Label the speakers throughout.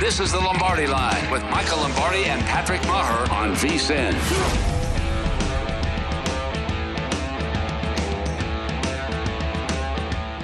Speaker 1: This is the Lombardi Line with Michael Lombardi and Patrick Meagher on VSIN.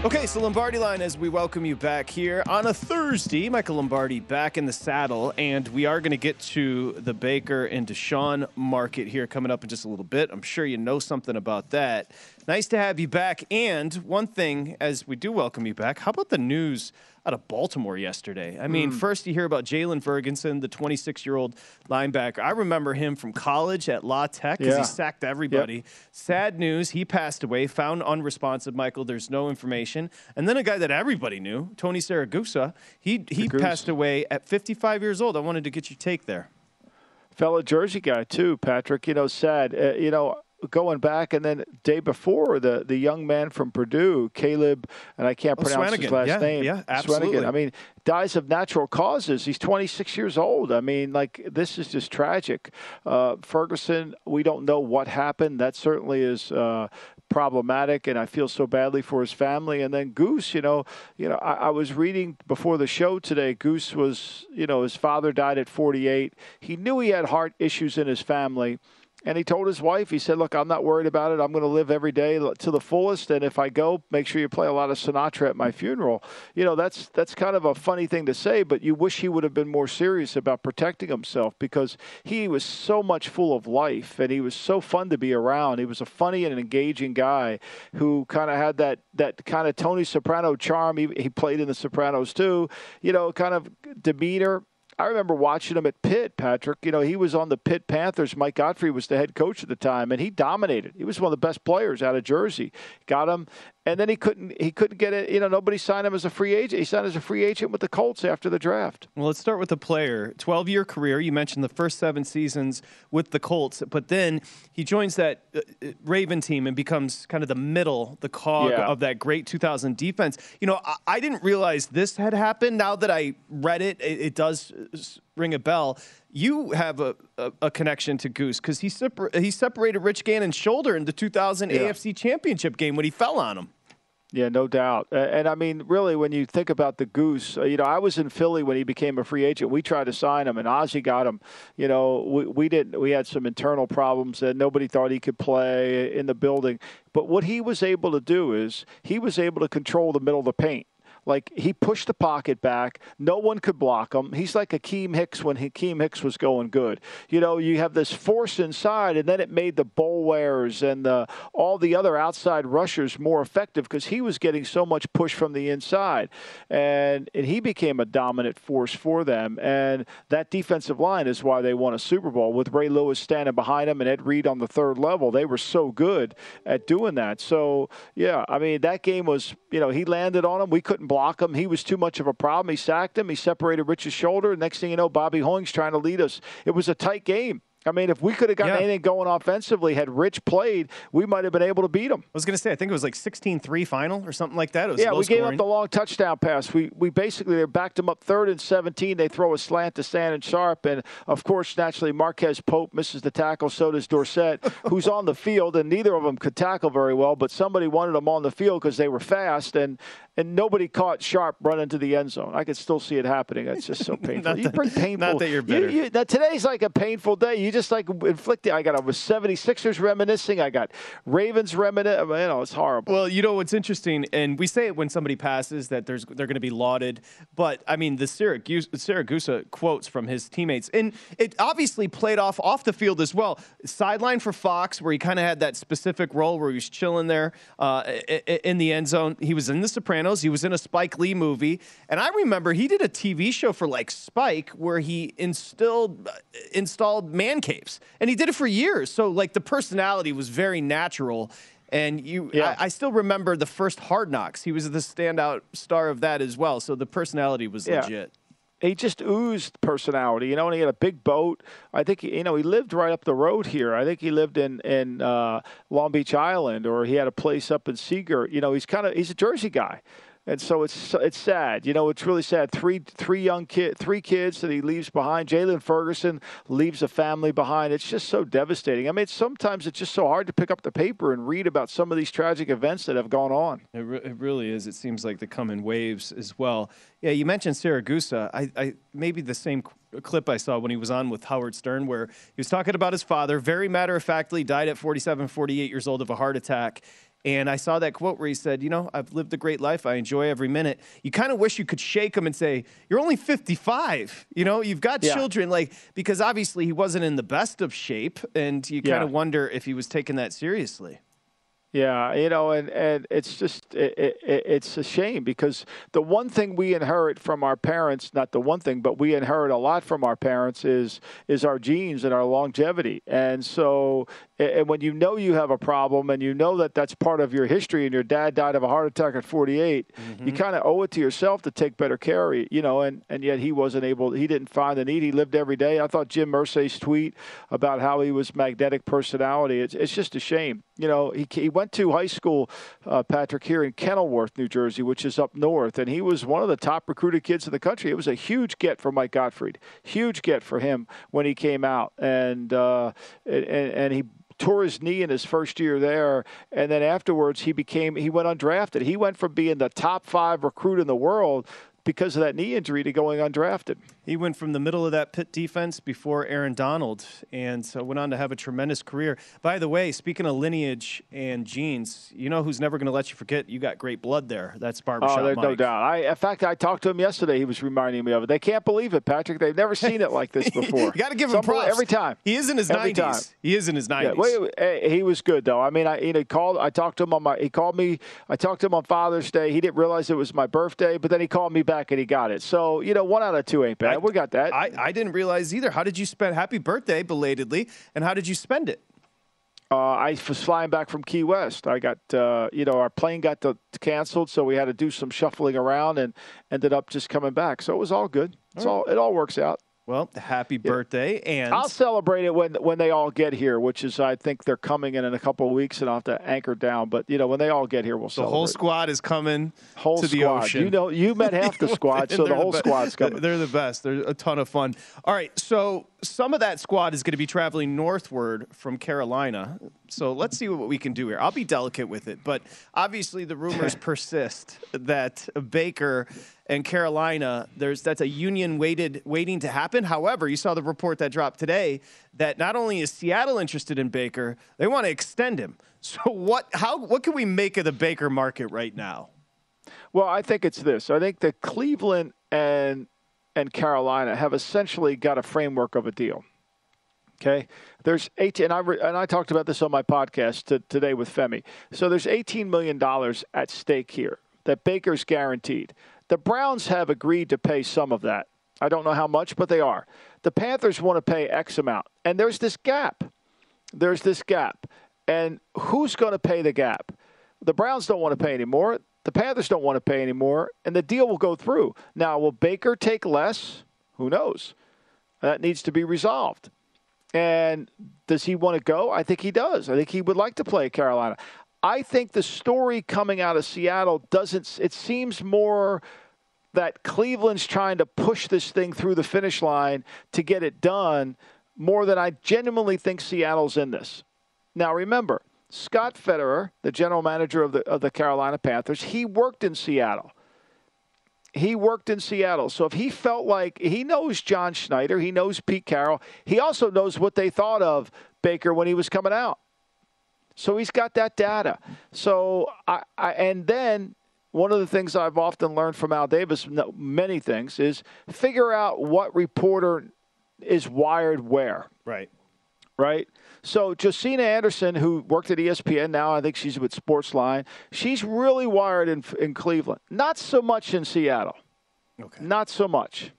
Speaker 2: Okay, so Lombardi line as we welcome you back here on a Thursday. Michael Lombardi back in the saddle, and we are going to get to the Baker and Deshaun market here coming up in just a little bit. I'm sure you know something about that. Nice to have you back. And one thing, as we do welcome you back, how about the news out of Baltimore yesterday? I mean, mm. first you hear about Jaylon Ferguson, the 26 year old linebacker. I remember him from college at La Tech because yeah. he sacked everybody. Yep. Sad news, he passed away, found unresponsive, Michael. There's no information. And then a guy that everybody knew, Tony Siragusa, he, he passed away at 55 years old. I wanted to get your take there.
Speaker 3: Fellow Jersey guy, too, Patrick. You know, sad. Uh, you know, going back, and then day before the the young man from Purdue, Caleb, and I can't oh, pronounce his last
Speaker 2: yeah,
Speaker 3: name.
Speaker 2: Yeah, absolutely.
Speaker 3: I mean, dies of natural causes. He's 26 years old. I mean, like this is just tragic. Uh, Ferguson, we don't know what happened. That certainly is. Uh, problematic and I feel so badly for his family and then Goose you know you know I, I was reading before the show today Goose was you know his father died at 48 he knew he had heart issues in his family and he told his wife, he said, Look, I'm not worried about it. I'm going to live every day to the fullest. And if I go, make sure you play a lot of Sinatra at my funeral. You know, that's, that's kind of a funny thing to say, but you wish he would have been more serious about protecting himself because he was so much full of life and he was so fun to be around. He was a funny and engaging guy who kind of had that, that kind of Tony Soprano charm. He, he played in The Sopranos too, you know, kind of demeanor I remember watching him at Pitt, Patrick. You know, he was on the Pitt Panthers. Mike Gottfried was the head coach at the time, and he dominated. He was one of the best players out of Jersey. Got him and then he couldn't he couldn't get it. You know, nobody signed him as a free agent. He signed as a free agent with the Colts after the draft.
Speaker 2: Well, let's start with the player. Twelve year career. You mentioned the first seven seasons with the Colts, but then he joins that uh, uh Raven team and becomes kind of the middle, the cog yeah. of that great 2000 defense. You know, I, I, didn't realize this had happened. Now that I read it, it, it does ring a bell. You have a, a, a connection to Goose because he, separ- he separated Rich Gannon's shoulder in the 2000 yeah. AFC Championship game when he fell on him.
Speaker 3: Yeah, no doubt. And I mean, really, when you think about the Goose, uh, you know, I was in Philly when he became a free agent. We tried to sign him, and Ozzie got him. You know, we, we didn't. We had some internal problems that nobody thought he could play in the building. But what he was able to do is he was able to control the middle of the paint. Like he pushed the pocket back. No one could block him. He's like Akiem Hicks when Akiem Hicks was going good. You know, you have this force inside, and then it made the Boulwares and the, all the other outside rushers more effective because he was getting so much push from the inside. And, and he became a dominant force for them. And that defensive line is why they won a Super Bowl with Ray Lewis standing behind him and Ed Reed on the third level. They were so good at doing that. So, yeah, I mean, that game was, you know, he landed on him. We couldn't block him. He was too much of a problem. He sacked him. He separated Rich's shoulder. Next thing you know, Bobby Hoying's trying to lead us. It was a tight game. I mean, if we could have gotten
Speaker 2: Yeah.
Speaker 3: anything going offensively, had Rich played, we might have been able to beat him.
Speaker 2: I was going to say, I think it was like 16-3 final or something like that.
Speaker 3: Yeah, we gave up the long touchdown pass. We we basically they backed them up third and 17. They throw a slant to Shannon Sharpe, and of course, naturally, Marquez Pope misses the tackle. So does Dorsett, who's on the field, and neither of them could tackle very well. But somebody wanted them on the field because they were fast, and and nobody caught Sharpe run into the end zone. I could still see it happening. It's just so painful.
Speaker 2: Not
Speaker 3: you
Speaker 2: that-
Speaker 3: bring painful.
Speaker 2: not that you're
Speaker 3: you-
Speaker 2: bitter.
Speaker 3: you- now, today's like a painful day. You just like inflicting. I got a 76ers reminiscing. I got Ravens reminiscing. You know, it's horrible.
Speaker 2: Well, you know what's interesting, and we say it when somebody passes that there's they're going to be lauded, but I mean the Syracuse, Syracuse quotes from his teammates, and it obviously played off off the field as well. Sideline for Fox, where he kind of had that specific role where he was chilling there uh, i- i- in the end zone. He was in The Sopranos. He was in a Spike Lee movie, and I remember he did a TV show for like Spike where he instilled uh, installed man caves, and he did it for years. So like the personality was very natural. And you,
Speaker 3: Yeah.
Speaker 2: I, I still remember the first Hard Knocks. He was the standout star of that as well. So the personality was
Speaker 3: Yeah.
Speaker 2: legit.
Speaker 3: He just oozed personality, you know. And he had a big boat. I think you know he lived right up the road here. I think he lived in in uh, Long Beach Island, or he had a place up in Sea Girt. You know, he's kind of he's a Jersey guy, and so it's it's sad. You know, it's really sad. Three three young kid, three kids that he leaves behind. Jaylon Ferguson leaves a family behind. It's just so devastating. I mean, sometimes it's just so hard to pick up the paper and read about some of these tragic events that have gone on.
Speaker 2: It, re- it really is. It seems like they come in waves as well. Yeah, you mentioned Siragusa. I, I maybe the same clip I saw when he was on with Howard Stern, where he was talking about his father. Very matter of factly, died at 47, 48 years old of a heart attack. And I saw that quote where he said, "You know, I've lived a great life. I enjoy every minute." You kind of wish you could shake him and say, "You're only 55. You know, you've got
Speaker 3: Yeah.
Speaker 2: children." Like because obviously he wasn't in the best of shape, and you kind
Speaker 3: Yeah.
Speaker 2: of wonder if he was taking that seriously.
Speaker 3: Yeah, you know, and, and it's just it, it, it's a shame because the one thing we inherit from our parents, not the one thing, but we inherit a lot from our parents is is our genes and our longevity. And so, and when you know you have a problem and you know that that's part of your history, and your dad died of a heart attack at 48, you mm-hmm. kind of owe it to yourself to take better care, of it, you know. And and yet he wasn't able. He didn't find the need. He lived every day. I thought Jim Mersey's tweet about how he was magnetic personality. It's it's just a shame. You know, he he went to high school, uh, Patrick, here in Kenilworth, New Jersey, which is up north, and he was one of the top recruited kids in the country. It was a huge get for Mike Gottfried, huge get for him when he came out, and uh, and, and he tore his knee in his first year there and then afterwards he became he went undrafted he went from being the top five recruit in the world because of that knee injury to going undrafted
Speaker 2: He went from the middle of that Pitt defense before Aaron Donald and so went on to have a tremendous career. By the way, speaking of lineage and genes, you know who's never going to let you forget you got great blood there. That's Barbershop
Speaker 3: Oh, there's no doubt. I, in fact, I talked to him yesterday. He was reminding me of it. They can't believe it, Patrick. They've never seen it like this before.
Speaker 2: you got to give him
Speaker 3: Some-
Speaker 2: props.
Speaker 3: every time.
Speaker 2: He is in his
Speaker 3: Every
Speaker 2: 90s.
Speaker 3: time.
Speaker 2: He is in his 90s.
Speaker 3: Yeah, wait, eh, he was good though. I mean, I you know, called. I talked to him on my. He called me. I talked to him on Father's Day. He didn't realize it was my birthday, but then he called me back and he got it. So you know, one out of two ain't bad.
Speaker 2: I-
Speaker 3: we got that.
Speaker 2: I, I didn't realize either. How did you spend happy birthday belatedly and how did you spend it?
Speaker 3: Uh, I was flying back from Key West. I got, uh, you know, our plane got to, canceled, so we had to do some shuffling around and ended up just coming back. So it was all good. It's all, it all works out.
Speaker 2: Well, happy birthday and
Speaker 3: I'll celebrate it when when they all get here, which is I think they're coming in in a couple of weeks, and I'll have to anchor down. But you know, when they all get here, we'll
Speaker 2: the
Speaker 3: celebrate.
Speaker 2: whole squad is coming
Speaker 3: Whole
Speaker 2: to the ocean.
Speaker 3: You know, you met half the squad, so the whole
Speaker 2: be-
Speaker 3: squad's coming.
Speaker 2: They're the best. They're a ton of fun. All right, so some of that squad is going to be traveling northward from Carolina. So let's see what we can do here. I'll be delicate with it, but obviously the rumors persist that Baker and Carolina, there's that's a union waited waiting to happen. However, you saw the report that dropped today that not only is Seattle interested in Baker, they want to extend him. So what how what can we make of the Baker market right now?
Speaker 3: Well, I think it's this. I think that Cleveland and and Carolina have essentially got a framework of a deal. Okay, there's 18, and I re, and I talked about this on my podcast to, today with Femi. So there's 18 million dollars at stake here that Baker's guaranteed. The Browns have agreed to pay some of that. I don't know how much, but they are. The Panthers want to pay X amount, and there's this gap. There's this gap, and who's going to pay the gap? The Browns don't want to pay anymore. The Panthers don't want to pay anymore, and the deal will go through. Now, will Baker take less? Who knows? That needs to be resolved. And does he want to go? I think he does. I think he would like to play Carolina. I think the story coming out of Seattle doesn't, it seems more that Cleveland's trying to push this thing through the finish line to get it done more than I genuinely think Seattle's in this. Now, remember, Scott Fitterer, the general manager of the, of the Carolina Panthers, he worked in Seattle. He worked in Seattle. So if he felt like he knows John Schneider, he knows Pete Carroll, he also knows what they thought of Baker when he was coming out. So he's got that data. So I, I and then one of the things I've often learned from Al Davis, many things, is figure out what reporter is wired where.
Speaker 2: Right.
Speaker 3: Right. So Josina Anderson, who worked at ESPN, now I think she's with Sportsline. She's really wired in in Cleveland. Not so much in Seattle.
Speaker 2: Okay.
Speaker 3: Not so much.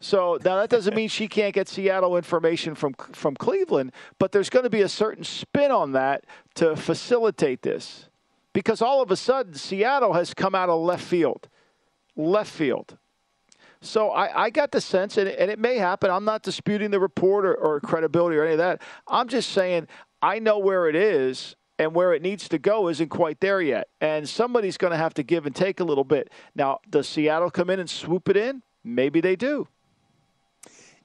Speaker 3: So now that doesn't mean she can't get Seattle information from from Cleveland, but there's going to be a certain spin on that to facilitate this, because all of a sudden Seattle has come out of left field, left field. So I, I got the sense, and, and, it may happen. I'm not disputing the report or, or credibility or any of that. I'm just saying I know where it is, and where it needs to go isn't quite there yet. And somebody's going to have to give and take a little bit. Now, does Seattle come in and swoop it in? Maybe they do.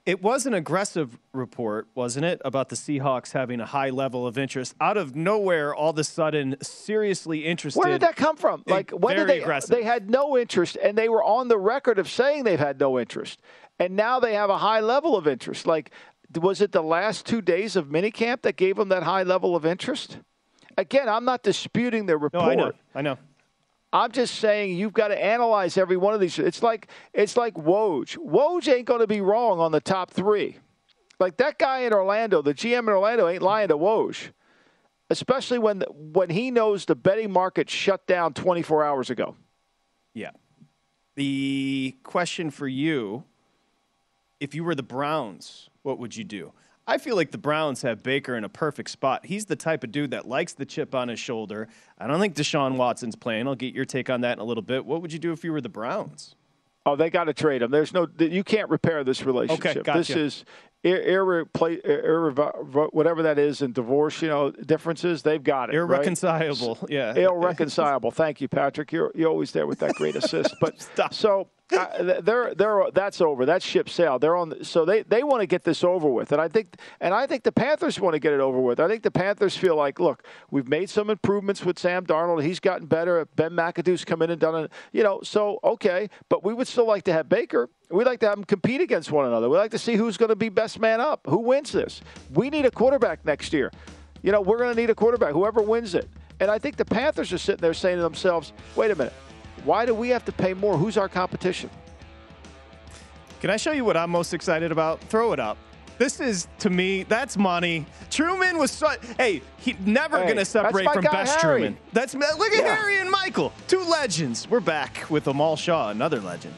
Speaker 2: It was an aggressive report, wasn't it, about the Seahawks having a high level of interest out of nowhere. All of a sudden, seriously interested.
Speaker 3: Where did that come from? Like when did they?
Speaker 2: Aggressive.
Speaker 3: They had no interest, and they were on the record of saying they've had no interest, and now they have a high level of interest. Like, was it the last two days of minicamp that gave them that high level of interest? Again, I'm not disputing their report.
Speaker 2: No, I know. I know.
Speaker 3: I'm just saying you've got to analyze every one of these. It's like it's like Woj. Woj ain't going to be wrong on the top three. Like that guy in Orlando, the GM in Orlando ain't lying to Woj, especially when when he knows the betting market shut down 24 hours ago.
Speaker 2: Yeah. The question for you: If you were the Browns, what would you do? I feel like the Browns have Baker in a perfect spot. He's the type of dude that likes the chip on his shoulder. I don't think Deshaun Watson's playing. I'll get your take on that in a little bit. What would you do if you were the Browns?
Speaker 3: Oh, they got to trade him. There's no, you can't repair this relationship.
Speaker 2: Okay, gotcha.
Speaker 3: This is irre- irre- whatever that is in divorce, you know, differences. They've got it.
Speaker 2: Irreconcilable.
Speaker 3: Right?
Speaker 2: Yeah.
Speaker 3: Irreconcilable. Thank you, Patrick. You're you're always there with that great assist. But so they're they're that's over. That ship sailed. They're on. So they they want to get this over with, and I think and I think the Panthers want to get it over with. I think the Panthers feel like, look, we've made some improvements with Sam Darnold. He's gotten better. Ben McAdoo's come in and done it. You know, so okay, but we would still like to have Baker. We'd like to have them compete against one another. We'd like to see who's going to be best man up. Who wins this? We need a quarterback next year. You know, we're going to need a quarterback. Whoever wins it. And I think the Panthers are sitting there saying to themselves, wait a minute. Why do we have to pay more? Who's our competition?
Speaker 2: Can I show you what I'm most excited about? Throw it up. This is to me, that's money. Truman was so, hey, he never
Speaker 3: hey,
Speaker 2: gonna separate from best
Speaker 3: Harry.
Speaker 2: Truman. That's look at
Speaker 3: yeah.
Speaker 2: Harry and Michael, two legends. We're back with Amal Shah, another legend.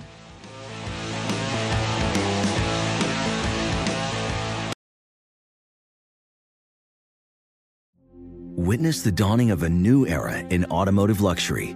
Speaker 4: Witness the dawning of a new era in automotive luxury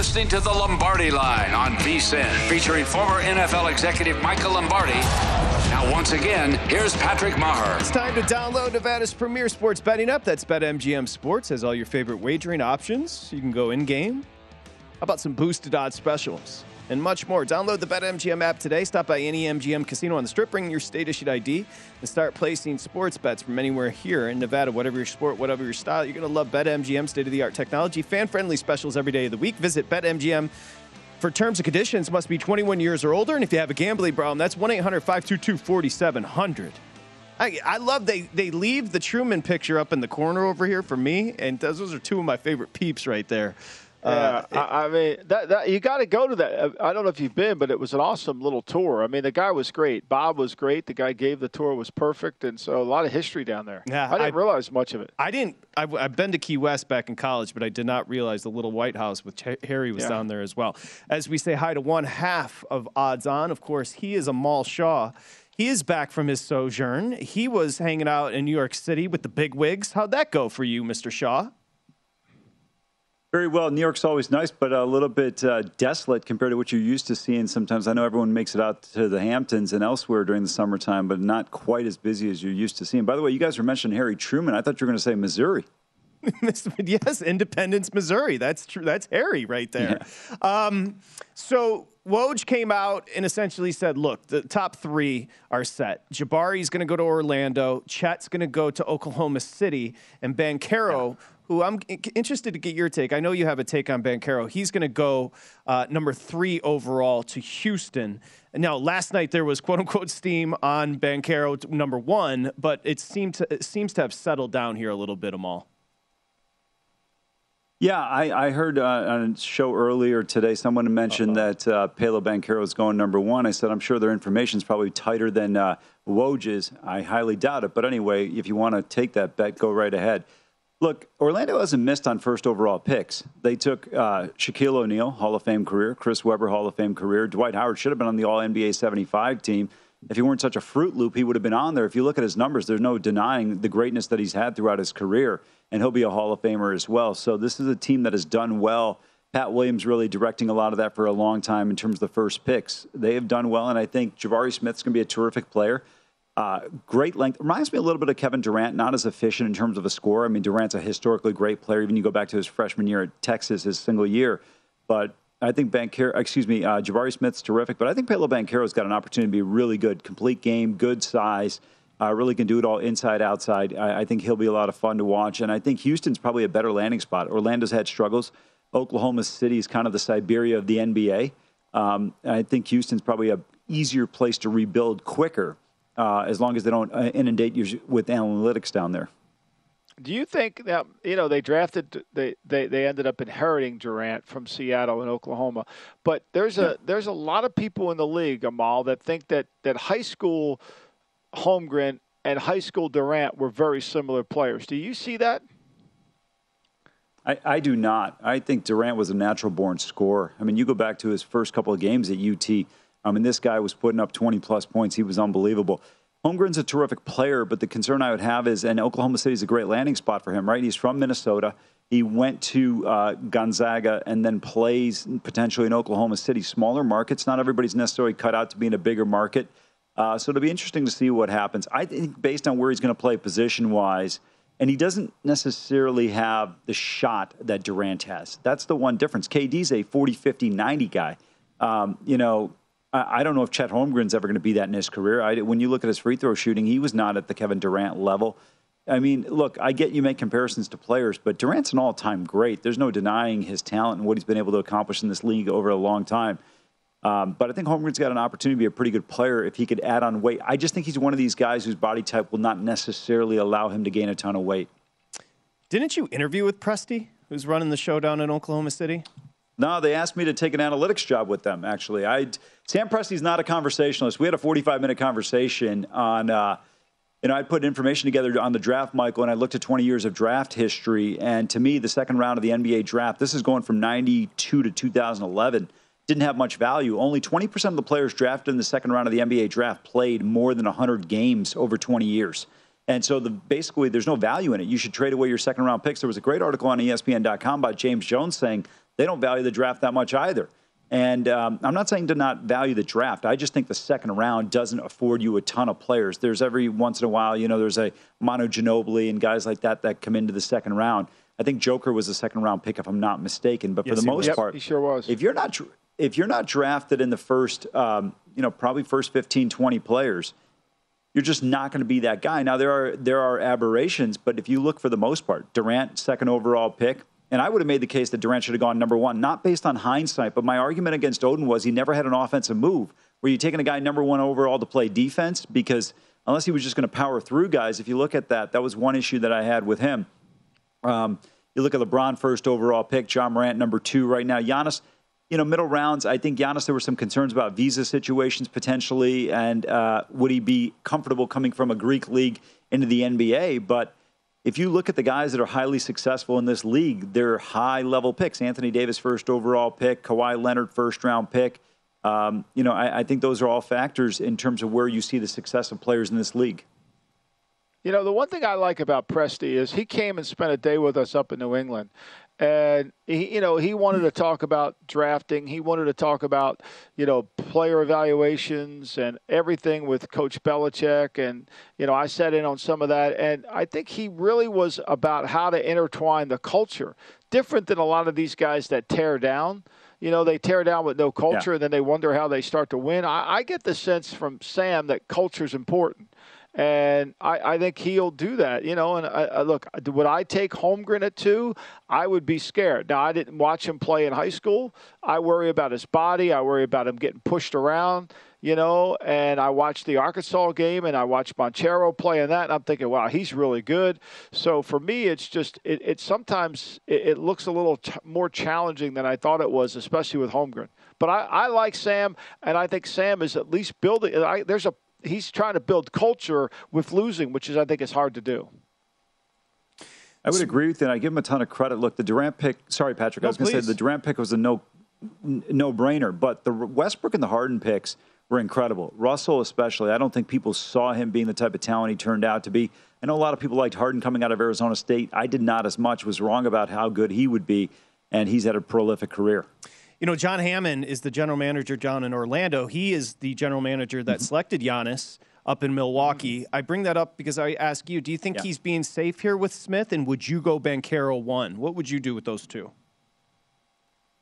Speaker 1: listening to the Lombardi Line on VSIN, featuring former NFL executive Michael Lombardi. Now, once again, here's Patrick Meagher.
Speaker 2: It's time to download Nevada's premier sports betting app. That's BetMGM Sports. Has all your favorite wagering options. You can go in game. How about some boosted odds specials? And much more. Download the BetMGM app today. Stop by any MGM casino on the strip, bring your state issued ID, and start placing sports bets from anywhere here in Nevada. Whatever your sport, whatever your style, you're going to love BetMGM state of the art technology, fan friendly specials every day of the week. Visit BetMGM. For terms and conditions, must be 21 years or older. And if you have a gambling problem, that's 1 800 522 4700. I, love they they leave the Truman picture up in the corner over here for me, and those are two of my favorite peeps right there.
Speaker 3: Uh, yeah, I, I, mean, that, that you got to go to that. Uh, I don't know if you've been, but it was an awesome little tour. I mean, the guy was great. Bob was great. The guy gave the tour was perfect, and so a lot of history down there. Yeah, I didn't I, realize much of it.
Speaker 2: I didn't. I've, I've, been to Key West back in college, but I did not realize the little White House with Harry was yeah. down there as well. As we say hi to one half of Odds On, of course, he is Amal Shah. He is back from his sojourn. He was hanging out in New York City with the big wigs. How'd that go for you, Mr. Shah?
Speaker 5: Very well. New York's always nice, but a little bit uh, desolate compared to what you're used to seeing sometimes. I know everyone makes it out to the Hamptons and elsewhere during the summertime, but not quite as busy as you're used to seeing. By the way, you guys were mentioning Harry Truman. I thought you were going to say Missouri.
Speaker 2: yes, Independence, Missouri. That's true. That's Harry right there. Yeah. Um, so Woj came out and essentially said, look, the top three are set. Jabari's going to go to Orlando. Chet's going to go to Oklahoma City. And Banchero yeah who I'm interested to get your take. I know you have a take on Banchero. He's going to go uh, number three overall to Houston. Now, last night there was quote unquote steam on Banchero number one, but it seemed to, it seems to have settled down here a little bit, Amal.
Speaker 5: Yeah, I, I heard uh, on a show earlier today someone mentioned Uh-oh. that uh, Paolo Banchero is going number one. I said, I'm sure their information is probably tighter than uh, Woj's. I highly doubt it. But anyway, if you want to take that bet, go right ahead. Look, Orlando hasn't missed on first overall picks. They took uh, Shaquille O'Neal, Hall of Fame career, Chris Webber, Hall of Fame career. Dwight Howard should have been on the All NBA 75 team. If he weren't such a Fruit Loop, he would have been on there. If you look at his numbers, there's no denying the greatness that he's had throughout his career, and he'll be a Hall of Famer as well. So this is a team that has done well. Pat Williams really directing a lot of that for a long time in terms of the first picks. They have done well, and I think Jabari Smith's going to be a terrific player. Uh, great length. Reminds me a little bit of Kevin Durant, not as efficient in terms of a score. I mean, Durant's a historically great player. Even you go back to his freshman year at Texas, his single year. But I think Banchero, excuse me, uh, Jabari Smith's terrific. But I think Paolo Banchero's got an opportunity to be really good, complete game, good size. Uh, really can do it all inside, outside. I, I think he'll be a lot of fun to watch. And I think Houston's probably a better landing spot. Orlando's had struggles. Oklahoma City is kind of the Siberia of the NBA. Um, I think Houston's probably a easier place to rebuild quicker uh, as long as they don't uh, inundate you with analytics down there.
Speaker 3: Do you think that you know they drafted they, they, they ended up inheriting Durant from Seattle and Oklahoma, but there's a there's a lot of people in the league, Amal, that think that that high school Holmgren and high school Durant were very similar players. Do you see that?
Speaker 5: I, I do not. I think Durant was a natural born scorer. I mean, you go back to his first couple of games at UT I mean, this guy was putting up 20 plus points. He was unbelievable. Holmgren's a terrific player, but the concern I would have is, and Oklahoma City is a great landing spot for him, right? He's from Minnesota. He went to uh, Gonzaga and then plays potentially in Oklahoma City. Smaller markets. Not everybody's necessarily cut out to be in a bigger market. Uh, so it'll be interesting to see what happens. I think based on where he's going to play position wise, and he doesn't necessarily have the shot that Durant has. That's the one difference. KD's a 40, 50, 90 guy. Um, you know, I, don't know if Chet Holmgren's ever going to be that in his career. I, when you look at his free throw shooting, he was not at the Kevin Durant level. I mean, look, I get you make comparisons to players, but Durant's an all time great. There's no denying his talent and what he's been able to accomplish in this league over a long time. Um, but I think Holmgren's got an opportunity to be a pretty good player if he could add on weight. I just think he's one of these guys whose body type will not necessarily allow him to gain a ton of weight.
Speaker 2: Didn't you interview with Presti, who's running the show down in Oklahoma City?
Speaker 5: No, they asked me to take an analytics job with them. Actually, I Sam Presti's not a conversationalist. We had a 45 minute conversation on. Uh, you know, I put information together on the draft, Michael, and I looked at 20 years of draft history. And to me, the second round of the NBA draft, this is going from 92 to 2011, didn't have much value. Only 20% of the players drafted in the second round of the NBA draft played more than 100 games over 20 years. And so the, basically, there's no value in it. You should trade away your second round picks. There was a great article on ESPN.com by James Jones saying they don't value the draft that much either. And um, I'm not saying to not value the draft. I just think the second round doesn't afford you a ton of players. There's every once in a while, you know, there's a Manu Ginobili and guys like that that come into the second round. I think Joker was a second round pick, if I'm not mistaken. But for
Speaker 3: yes,
Speaker 5: the most
Speaker 3: yep,
Speaker 5: part,
Speaker 3: he sure was.
Speaker 5: If you're not if you're not drafted in the first, um, you know, probably first 15, 20 players, you're just not going to be that guy. Now there are there are aberrations, but if you look for the most part, Durant second overall pick, and I would have made the case that Durant should have gone number one, not based on hindsight, but my argument against Oden was he never had an offensive move. Were you taking a guy number one overall to play defense? Because unless he was just going to power through guys, if you look at that, that was one issue that I had with him. Um, you look at LeBron first overall pick, Ja Morant number two right now. Giannis, you know, middle rounds. I think Giannis, there were some concerns about visa situations potentially, and uh, would he be comfortable coming from a Greek league into the NBA? But if you look at the guys that are highly successful in this league, they're high level picks. Anthony Davis, first overall pick, Kawhi Leonard, first round pick. Um, you know, I, I, think those are all factors in terms of where you see the success of players in this league.
Speaker 3: You know, the one thing I like about Presti is he came and spent a day with us up in New England and he, you know, he wanted to talk about drafting. He wanted to talk about, you know, player evaluations and everything with Coach Belichick. And you know, I sat in on some of that, and I think he really was about how to intertwine the culture, different than a lot of these guys that tear down. You know, they tear down with no culture, yeah. and then they wonder how they start to win. I, I get the sense from Sam that culture is important and I, I, think he'll do that. You know, and I, I look, would I take Holmgren at two? I would be scared. Now, I didn't watch him play in high school. I worry about his body. I worry about him getting pushed around. You know, and I watched the Arkansas game and I watched Banchero play in that, and I'm thinking, wow, he's really good. So for me, it's just it, it sometimes it, it, looks a little t- more challenging than I thought it was, especially with Holmgren. But I, I like Sam, and I think Sam is at least building. I, there's a he's trying to build culture with losing, which is I think is hard to do.
Speaker 5: I would agree with you. And I give him a ton of credit. Look, the Durant pick. Sorry, Patrick. No, I was going to say the Durant pick was a no no brainer, but the Westbrook and the Harden picks were incredible. Russell, especially. I don't think people saw him being the type of talent he turned out to be. I know a lot of people liked Harden coming out of Arizona State. I did not as much. Was wrong about how good he would be, and he's had a prolific career.
Speaker 2: You know, John Hammond is the general manager down in Orlando. He is the general manager that mm-hmm. selected Giannis up in Milwaukee. Mm-hmm. I bring that up because I ask you, do you think yeah. he's being safe here with Smith? And would you go Banchero one? What would you do with those two?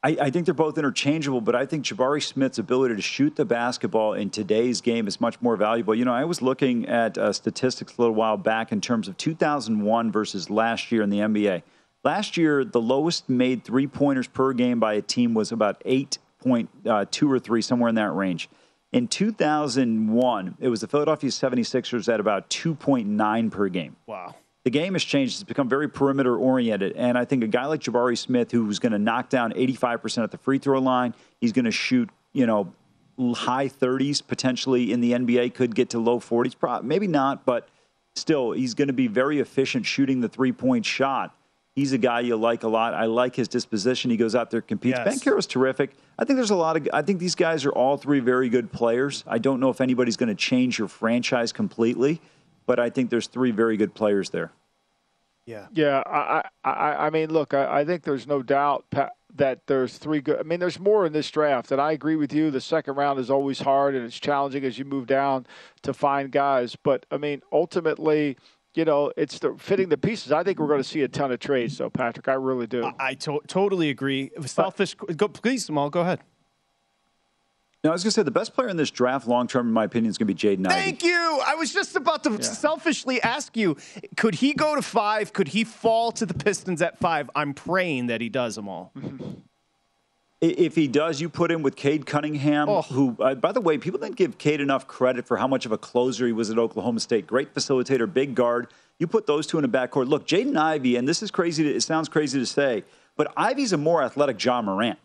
Speaker 5: I, I, think they're both interchangeable, but I think Jabari Smith's ability to shoot the basketball in today's game is much more valuable. You know, I was looking at uh, statistics a little while back in terms of 2001 versus last year in the NBA. Last year, the lowest made three pointers per game by a team was about 8.2 uh, or 3, somewhere in that range. In 2001, it was the Philadelphia 76ers at about 2.9 per game.
Speaker 2: Wow.
Speaker 5: The game has changed. It's become very perimeter oriented. And I think a guy like Jabari Smith, who's going to knock down 85% at the free throw line, he's going to shoot, you know, high 30s potentially in the NBA, could get to low 40s. Maybe not, but still, he's going to be very efficient shooting the three point shot. He's a guy you like a lot. I like his disposition. He goes out there, competes. Yes. Banchero's terrific. I think there's a lot of. I think these guys are all three very good players. I don't know if anybody's going to change your franchise completely, but I think there's three very good players there.
Speaker 2: Yeah.
Speaker 3: Yeah. I. I. I mean, look. I, I think there's no doubt that there's three good. I mean, there's more in this draft, and I agree with you. The second round is always hard, and it's challenging as you move down to find guys. But I mean, ultimately you know, it's the fitting the pieces. I think we're going to see a ton of trades, though, Patrick. I really do.
Speaker 2: I, I to- totally agree. Selfish. Go, please, Jamal, go ahead.
Speaker 5: Now, I was going to say the best player in this draft, long term, in my opinion, is going to be Jaden
Speaker 2: Thank you. I was just about to yeah. selfishly ask you: Could he go to five? Could he fall to the Pistons at five? I'm praying that he does them mm-hmm. all.
Speaker 5: If he does, you put him with Cade Cunningham, oh. who, uh, by the way, people didn't give Cade enough credit for how much of a closer he was at Oklahoma State. Great facilitator, big guard. You put those two in a backcourt. Look, Jaden Ivey, and this is crazy. To, it sounds crazy to say, but Ivey's a more athletic Ja Morant.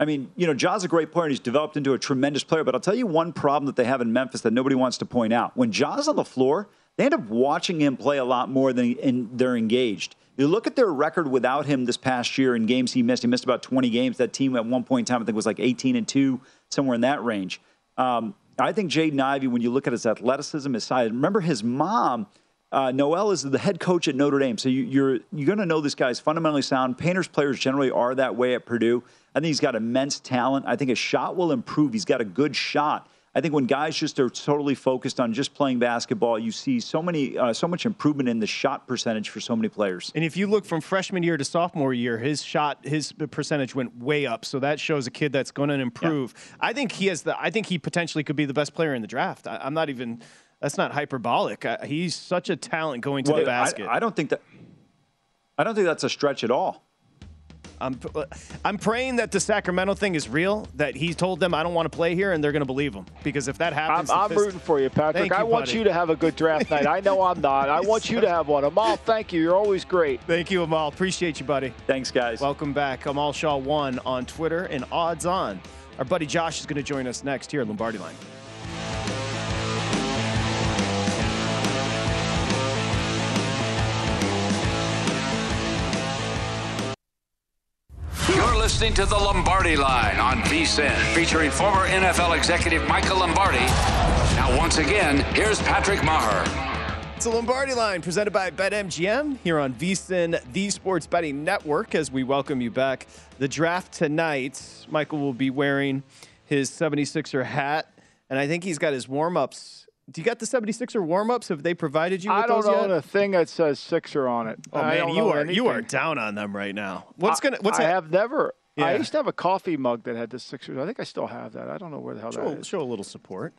Speaker 5: I mean, you know, Ja's a great player and he's developed into a tremendous player. But I'll tell you one problem that they have in Memphis that nobody wants to point out. When Ja's on the floor, they end up watching him play a lot more than they're engaged. You look at their record without him this past year in games he missed. He missed about 20 games. That team at one point in time, I think, was like 18 and 2, somewhere in that range. Um, I think Jaden Ivey, when you look at his athleticism, his size, remember his mom, uh, Niele, is the head coach at Notre Dame. So you, you're, you're going to know this guy's fundamentally sound. Painters players generally are that way at Purdue. I think he's got immense talent. I think his shot will improve. He's got a good shot. I think when guys just are totally focused on just playing basketball, you see so many, uh, so much improvement in the shot percentage for so many players.
Speaker 2: And if you look from freshman year to sophomore year, his shot, his percentage went way up. So that shows a kid that's going to improve. Yeah. I think he has the. I think he potentially could be the best player in the draft. I, am not even. That's not hyperbolic. Uh, he's such a talent going to well, the basket.
Speaker 5: I, I don't think that. I don't think that's a stretch at all.
Speaker 2: I'm, uh, I'm praying that the Sacramento thing is real. That he told them I don't want to play here, and they're going to believe him. Because if that happens,
Speaker 3: I'm, I'm rooting for you, Patrick. I want you to have a good draft night. I know I'm not. I want you to have one. Amal, thank you. You're always great.
Speaker 2: Thank you, Amal. Appreciate you, buddy.
Speaker 5: Thanks, guys.
Speaker 2: Welcome back. Amal Shah one on Twitter and odds on. Our buddy Josh is going to join us next here at Lombardi Line.
Speaker 1: Listening to the Lombardi Line on VSIN, featuring former NFL executive Michael Lombardi. Now, once again, here's Patrick Meagher.
Speaker 2: It's the Lombardi Line presented by BetMGM here on VSIN, the Sports Betting Network. As we welcome you back, the draft tonight. Michael will be wearing his 76er hat, and I think he's got his warm ups do you got the 76er warm ups? Have they provided you with
Speaker 3: I don't
Speaker 2: those
Speaker 3: own
Speaker 2: yet?
Speaker 3: a thing that says Sixer on it.
Speaker 2: Oh man, you are anything. you are down on them right now. What's gonna what's
Speaker 3: I have never yeah. I used to have a coffee mug that had the Sixers. I think I still have that. I don't know where the hell
Speaker 2: show,
Speaker 3: that is.
Speaker 2: Show a little support.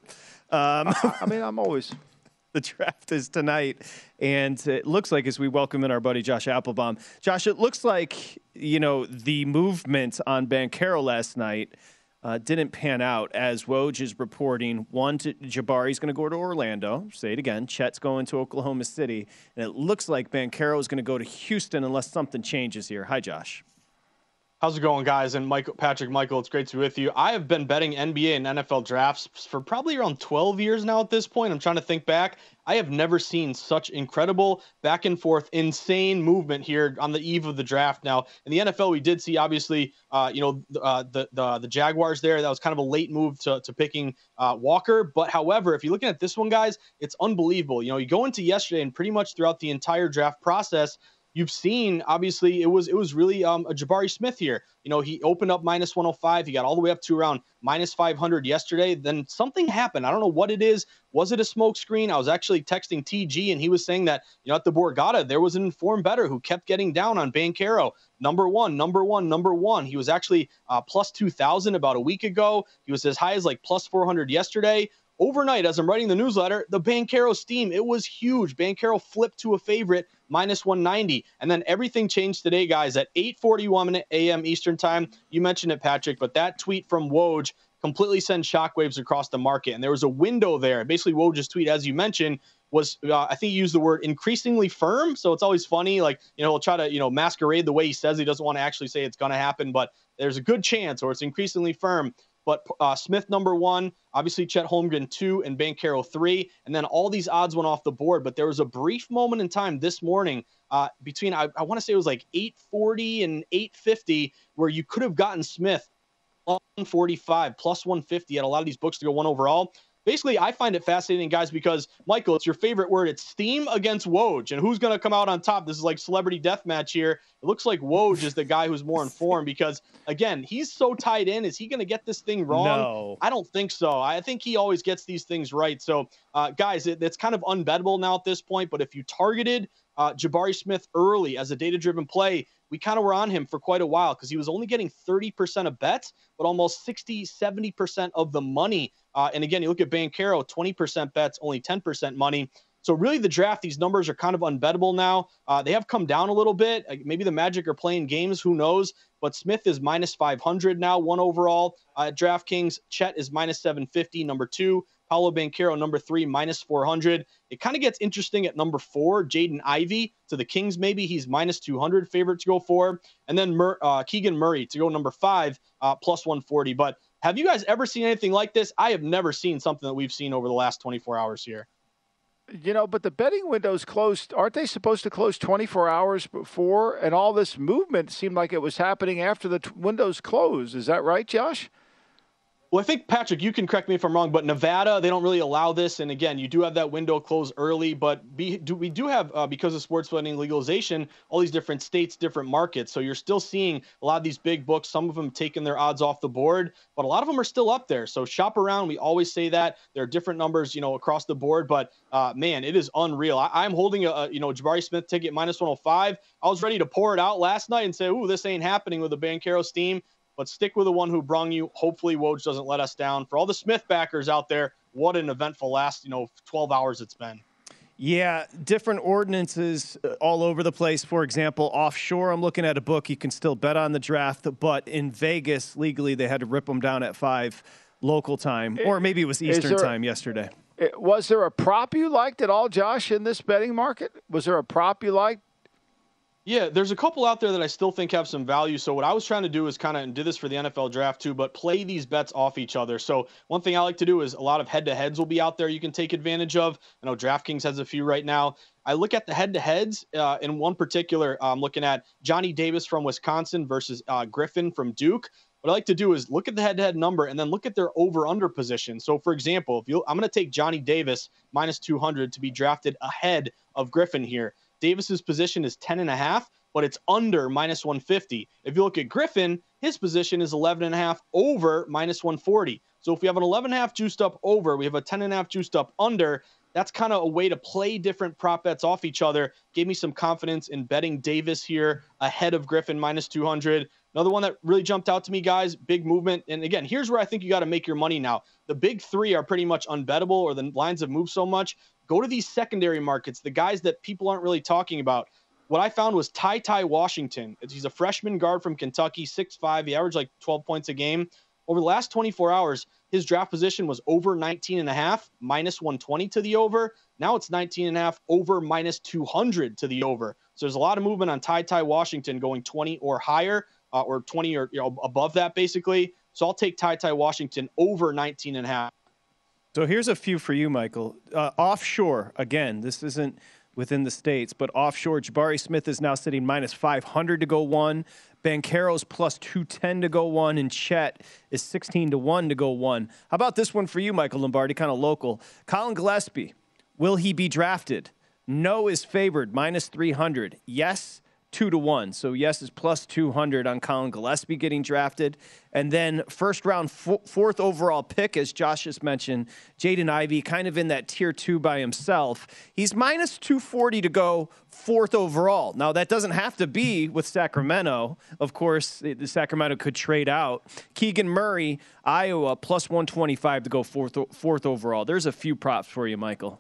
Speaker 3: Um, I, I mean, I'm always
Speaker 2: the draft is tonight, and it looks like as we welcome in our buddy Josh Applebaum. Josh, it looks like you know the movement on Banchero last night uh, didn't pan out as Woj is reporting. One, to Jabari's going to go to Orlando. Say it again. Chet's going to Oklahoma City. And it looks like Banchero is going to go to Houston unless something changes here. Hi, Josh.
Speaker 6: How's it going, guys? And Michael, Patrick, Michael, it's great to be with you. I have been betting NBA and NFL drafts for probably around 12 years now at this point. I'm trying to think back. I have never seen such incredible back and forth, insane movement here on the eve of the draft. Now, in the NFL, we did see obviously, uh, you know, uh, the, the the Jaguars there. That was kind of a late move to, to picking uh, Walker. But however, if you're looking at this one, guys, it's unbelievable. You know, you go into yesterday and pretty much throughout the entire draft process you've seen obviously it was it was really um, a Jabari Smith here. You know, he opened up minus 105. He got all the way up to around minus 500 yesterday. Then something happened. I don't know what it is. Was it a smoke screen? I was actually texting TG and he was saying that, you know, at the Borgata, there was an informed better who kept getting down on Banchero. Number one, number one, number one. He was actually uh, plus 2,000 about a week ago. He was as high as like plus 400 yesterday overnight, as I'm writing the newsletter, the Banchero steam, it was huge. Banchero flipped to a favorite, minus 190. And then everything changed today, guys, at 8.41 a.m. Eastern time. You mentioned it, Patrick, but that tweet from Woj completely sends shockwaves across the market. And there was a window there. Basically, Woj's tweet, as you mentioned, was uh, I think he used the word increasingly firm. So it's always funny, like you know, he'll try to you know masquerade the way he says he doesn't want to actually say it's going to happen, but there's a good chance, or it's increasingly firm but uh, Smith number one, obviously Chet Holmgren two, and Banchero three, and then all these odds went off the board. But there was a brief moment in time this morning uh, between I, I want to say it was like 840 and 850 where you could have gotten Smith 145 plus 150 at a lot of these books to go one overall basically, I find it fascinating, guys, because Michael, it's your favorite word. It's steam against Woj, and who's going to come out on top? This is like celebrity death match here. It looks like Woj is the guy who's more informed because, again, he's so tied in. Is he going to get this thing wrong?
Speaker 2: No.
Speaker 6: I don't think so. I think he always gets these things right. So, uh, guys, it, it's kind of unbettable now at this point. But if you targeted uh, Jabari Smith early as a data driven play. We kind of were on him for quite a while because he was only getting 30% of bets, but almost 60, 70% of the money. Uh, and again, you look at Banchero, 20% bets, only 10% money. So really, the draft, these numbers are kind of unbettable now. Uh, they have come down a little bit. maybe the Magic are playing games, who knows? But Smith is minus 500 now, one overall uh, at DraftKings. Chet is minus 750, number two. Paolo Banchero, number three, minus 400. It kind of gets interesting at number four, Jaden Ivey to the Kings, maybe. He's minus 200 favorite to go for. And then Mur- uh, Keegan Murray to go number five, uh, plus 140. But have you guys ever seen anything like this? I have never seen something that we've seen over the last 24 hours here.
Speaker 3: You know, but the betting windows closed. Aren't they supposed to close 24 hours before? And all this movement seemed like it was happening after the t- windows closed. Is that right, Josh?
Speaker 6: Well, I think Patrick, you can correct me if I'm wrong, but Nevada they don't really allow this, and again, you do have that window close early. But be, do, we do have uh, because of sports betting legalization, all these different states, different markets. So you're still seeing a lot of these big books. Some of them taking their odds off the board, but a lot of them are still up there. So shop around. We always say that there are different numbers, you know, across the board. But uh, man, it is unreal. I, am holding a, you know Jabari Smith ticket minus 105. I was ready to pour it out last night and say, "Ooh, this ain't happening with the Banchero steam." But stick with the one who brung you. Hopefully, Woj doesn't let us down. For all the Smith backers out there, what an eventful last you know 12 hours it's been.
Speaker 2: Yeah, different ordinances uh, all over the place. For example, offshore, I'm looking at a book. You can still bet on the draft, but in Vegas, legally, they had to rip them down at five local time, or maybe it was Eastern there, time yesterday.
Speaker 3: Was there a prop you liked at all, Josh, in this betting market? Was there a prop you liked?
Speaker 6: Yeah, there's a couple out there that I still think have some value. So what I was trying to do is kind of do this for the NFL draft too, but play these bets off each other. So one thing I like to do is a lot of head-to-heads will be out there you can take advantage of. I know DraftKings has a few right now. I look at the head-to-heads. Uh, in one particular, I'm looking at Johnny Davis from Wisconsin versus uh, Griffin from Duke. What I like to do is look at the head-to-head number and then look at their over/under position. So, for example, if you, I'm going to take Johnny Davis minus 200 to be drafted ahead of Griffin here. Davis's position is 10 and a half, but it's under minus 150. If you look at Griffin, his position is 11 and a half over minus 140. So if we have an 11 and a half juiced up over, we have a 10 and a half juiced up under. That's kind of a way to play different prop bets off each other. Gave me some confidence in betting Davis here ahead of Griffin minus 200. Another one that really jumped out to me, guys, big movement. And again, here's where I think you got to make your money now. The big three are pretty much unbettable, or the lines have moved so much. Go to these secondary markets, the guys that people aren't really talking about. What I found was Ty Ty Washington. He's a freshman guard from Kentucky, 6'5. He averaged like 12 points a game. Over the last 24 hours, his draft position was over 19 and a half, minus 120 to the over. Now it's 19 and a half, over minus 200 to the over. So there's a lot of movement on Ty Ty Washington going 20 or higher, uh, or 20 or you know, above that, basically. So I'll take Ty Ty Washington over 19 and a half.
Speaker 2: So here's a few for you, Michael. Uh, offshore, again, this isn't within the states, but offshore, Jabari Smith is now sitting minus 500 to go one. Banchero's plus 210 to go one, and Chet is 16 to 1 to go one. How about this one for you, Michael Lombardi, kind of local? Collin Gillespie, will he be drafted? No is favored, minus 300. Yes, two to one. So yes is plus 200 on Collin Gillespie getting drafted. And then first round, f- fourth overall pick, as Josh just mentioned, Jaden Ivey, kind of in that tier two by himself. He's minus 240 to go fourth overall. Now, that doesn't have to be with Sacramento. Of course, the Sacramento could trade out. Keegan Murray, Iowa, plus 125 to go fourth, fourth overall. There's a few props for you, Michael.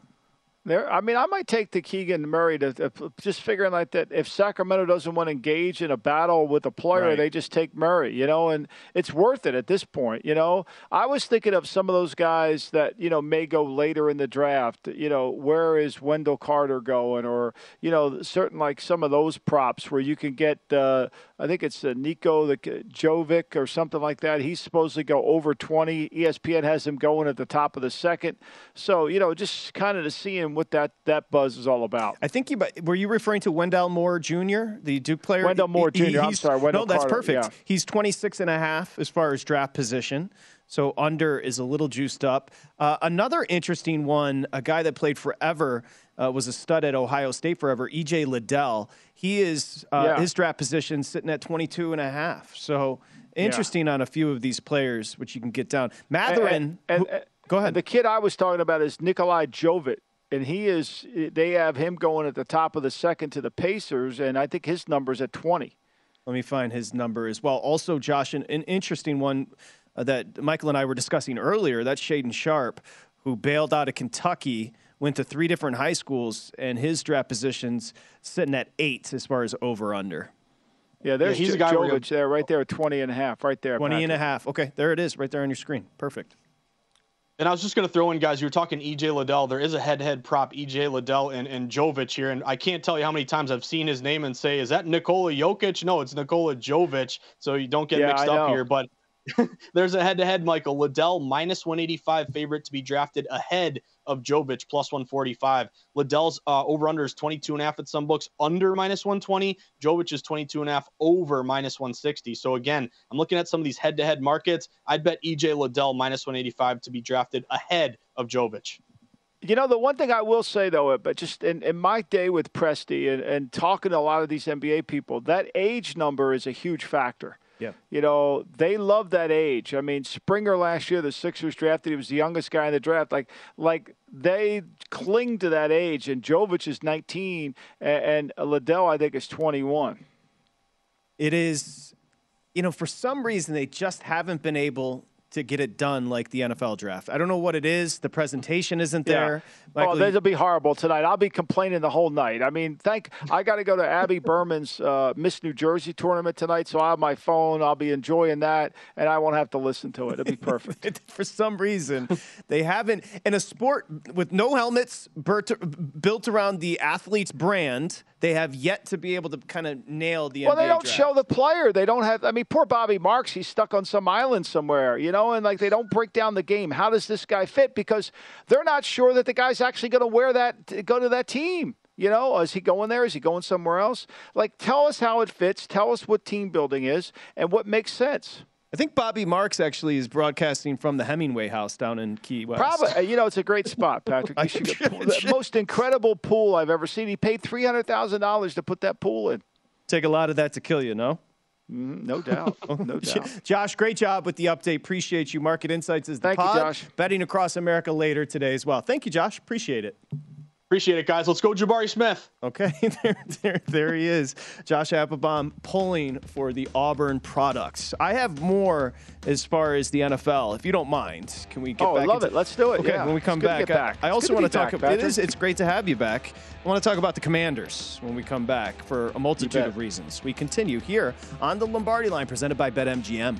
Speaker 3: There, I mean, I might take the Keegan Murray to, to, just figuring like that. If Sacramento doesn't want to engage in a battle with a player, right. they just take Murray, you know, and it's worth it at this point. You know, I was thinking of some of those guys that you know may go later in the draft. You know, where is Wendell Carter going, or you know, certain like some of those props where you can get. Uh, I think it's uh, Nico the Jovic or something like that. He's supposed to go over 20. ESPN has him going at the top of the second. So you know, just kind of to see him what that that buzz is all about.
Speaker 2: I think you were you referring to Wendell Moore Jr., the Duke player.
Speaker 3: Wendell Moore Jr. He, I'm sorry, Wendell
Speaker 2: No, that's
Speaker 3: Carter,
Speaker 2: perfect.
Speaker 3: Yeah.
Speaker 2: He's 26 and a half as far as draft position. So under is a little juiced up. Uh, another interesting one, a guy that played forever, uh, was a stud at Ohio State forever, EJ Liddell. He is uh, yeah. his draft position sitting at 22 and a half. So interesting yeah. on a few of these players, which you can get down. Mathurin, and, and, and, Go ahead.
Speaker 3: The kid I was talking about is Nikolai Jovic. and he is. They have him going at the top of the second to the Pacers, and I think his number's at 20.
Speaker 2: Let me find his number as well. Also, Josh, an, an interesting one Uh, that Michael and I were discussing earlier. That's Shaedon Sharpe, who bailed out of Kentucky, went to three different high schools, and his draft positions sitting at eight as far as over under.
Speaker 3: Yeah, there's
Speaker 6: Yeah, he's
Speaker 3: J-
Speaker 6: a guy we're
Speaker 3: Jovic there, right there, 20 and a half, right there.
Speaker 2: 20 and a half. Okay, there it is, right there on your screen. Perfect.
Speaker 6: And I was just going to throw in, guys, you were talking EJ Liddell. There is a head to head prop, EJ Liddell and, and Jovic here. And I can't tell you how many times I've seen his name and say, is that Nikola Jokic? No, it's Nikola Jovic. So you don't get
Speaker 3: Yeah,
Speaker 6: mixed
Speaker 3: I
Speaker 6: up
Speaker 3: know.
Speaker 6: here. But there's a head to head, Michael. Liddell minus 185 favorite to be drafted ahead of Jovic plus 145. Liddell's uh, over under is 22 and a half at some books, under minus 120. Jovic is 22 and a half over minus 160. So again, I'm looking at some of these head to head markets. I'd bet EJ Liddell minus 185 to be drafted ahead of Jovic.
Speaker 3: You know, the one thing I will say, though, but just in, in my day with Presti and, and talking to a lot of these NBA people, that age number is a huge factor.
Speaker 2: Yeah.
Speaker 3: You know, they love that age. I mean, Springer last year, the Sixers drafted, he was the youngest guy in the draft. Like, like they cling to that age. And Jovic is 19, and, and Liddell, I think, is 21.
Speaker 2: It is, you know, for some reason they just haven't been able to get it done like the NFL draft. I don't know what it is. The presentation isn't there.
Speaker 3: Oh,
Speaker 2: Michael,
Speaker 3: that'll be horrible tonight. I'll be complaining the whole night. I mean, thank. I got to go to Abby Berman's uh, Miss New Jersey tournament tonight, so I have my phone. I'll be enjoying that, and I won't have to listen to it. It'll be perfect.
Speaker 2: for some reason they haven't in a sport with no helmets built, built around the athlete's brand they have yet to be able to kind of nail the
Speaker 3: well,
Speaker 2: NBA
Speaker 3: they don't
Speaker 2: draft.
Speaker 3: show the player. They don't have. I mean, poor Bobby Marks. He's stuck on some island somewhere, you know, and like they don't break down the game. How does this guy fit? Because they're not sure that the guy's actually going to wear that, go to that team. You know, is he going there? Is he going somewhere else? Like, tell us how it fits. Tell us what team building is and what makes sense.
Speaker 2: I think Bobby Marks actually is broadcasting from the Hemingway House down in Key West.
Speaker 3: Probably, uh, you know, it's a great spot, Patrick. You should go- the most incredible pool I've ever seen. He paid three hundred thousand dollars to put that pool in.
Speaker 2: Take a lot of that to kill you, no?
Speaker 3: Mm, no doubt, no doubt.
Speaker 2: Josh, great job with the update. Appreciate you. Market Insights is the
Speaker 3: Thank you. Josh.
Speaker 2: Betting across America later today as well. Thank you, Josh. Appreciate it.
Speaker 6: Appreciate it, guys. Let's go, Jabari Smith.
Speaker 2: Okay, there, there, there he is. Josh Appelbaum pulling for the Auburn products. I have more as far as the NFL, if you don't mind. Can we get
Speaker 3: Oh, I
Speaker 2: back?
Speaker 3: love
Speaker 2: into-
Speaker 3: it. Let's do it,
Speaker 2: Okay,
Speaker 3: yeah.
Speaker 2: when we come back,
Speaker 3: back.
Speaker 2: I, I also want to talk.
Speaker 3: back,
Speaker 2: It
Speaker 3: Patrick.
Speaker 2: is. It's great to have you back. I want to talk about the Commanders when we come back for a multitude of reasons. We continue here on the Lombardi Line, presented by BetMGM.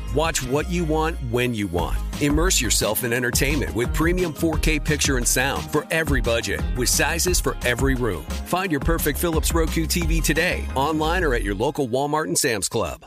Speaker 7: Watch what you want when you want. Immerse yourself in entertainment with premium 4K picture and sound for every budget, with sizes for every room. Find your perfect Philips Roku TV today, online or at your local Walmart and Sam's Club.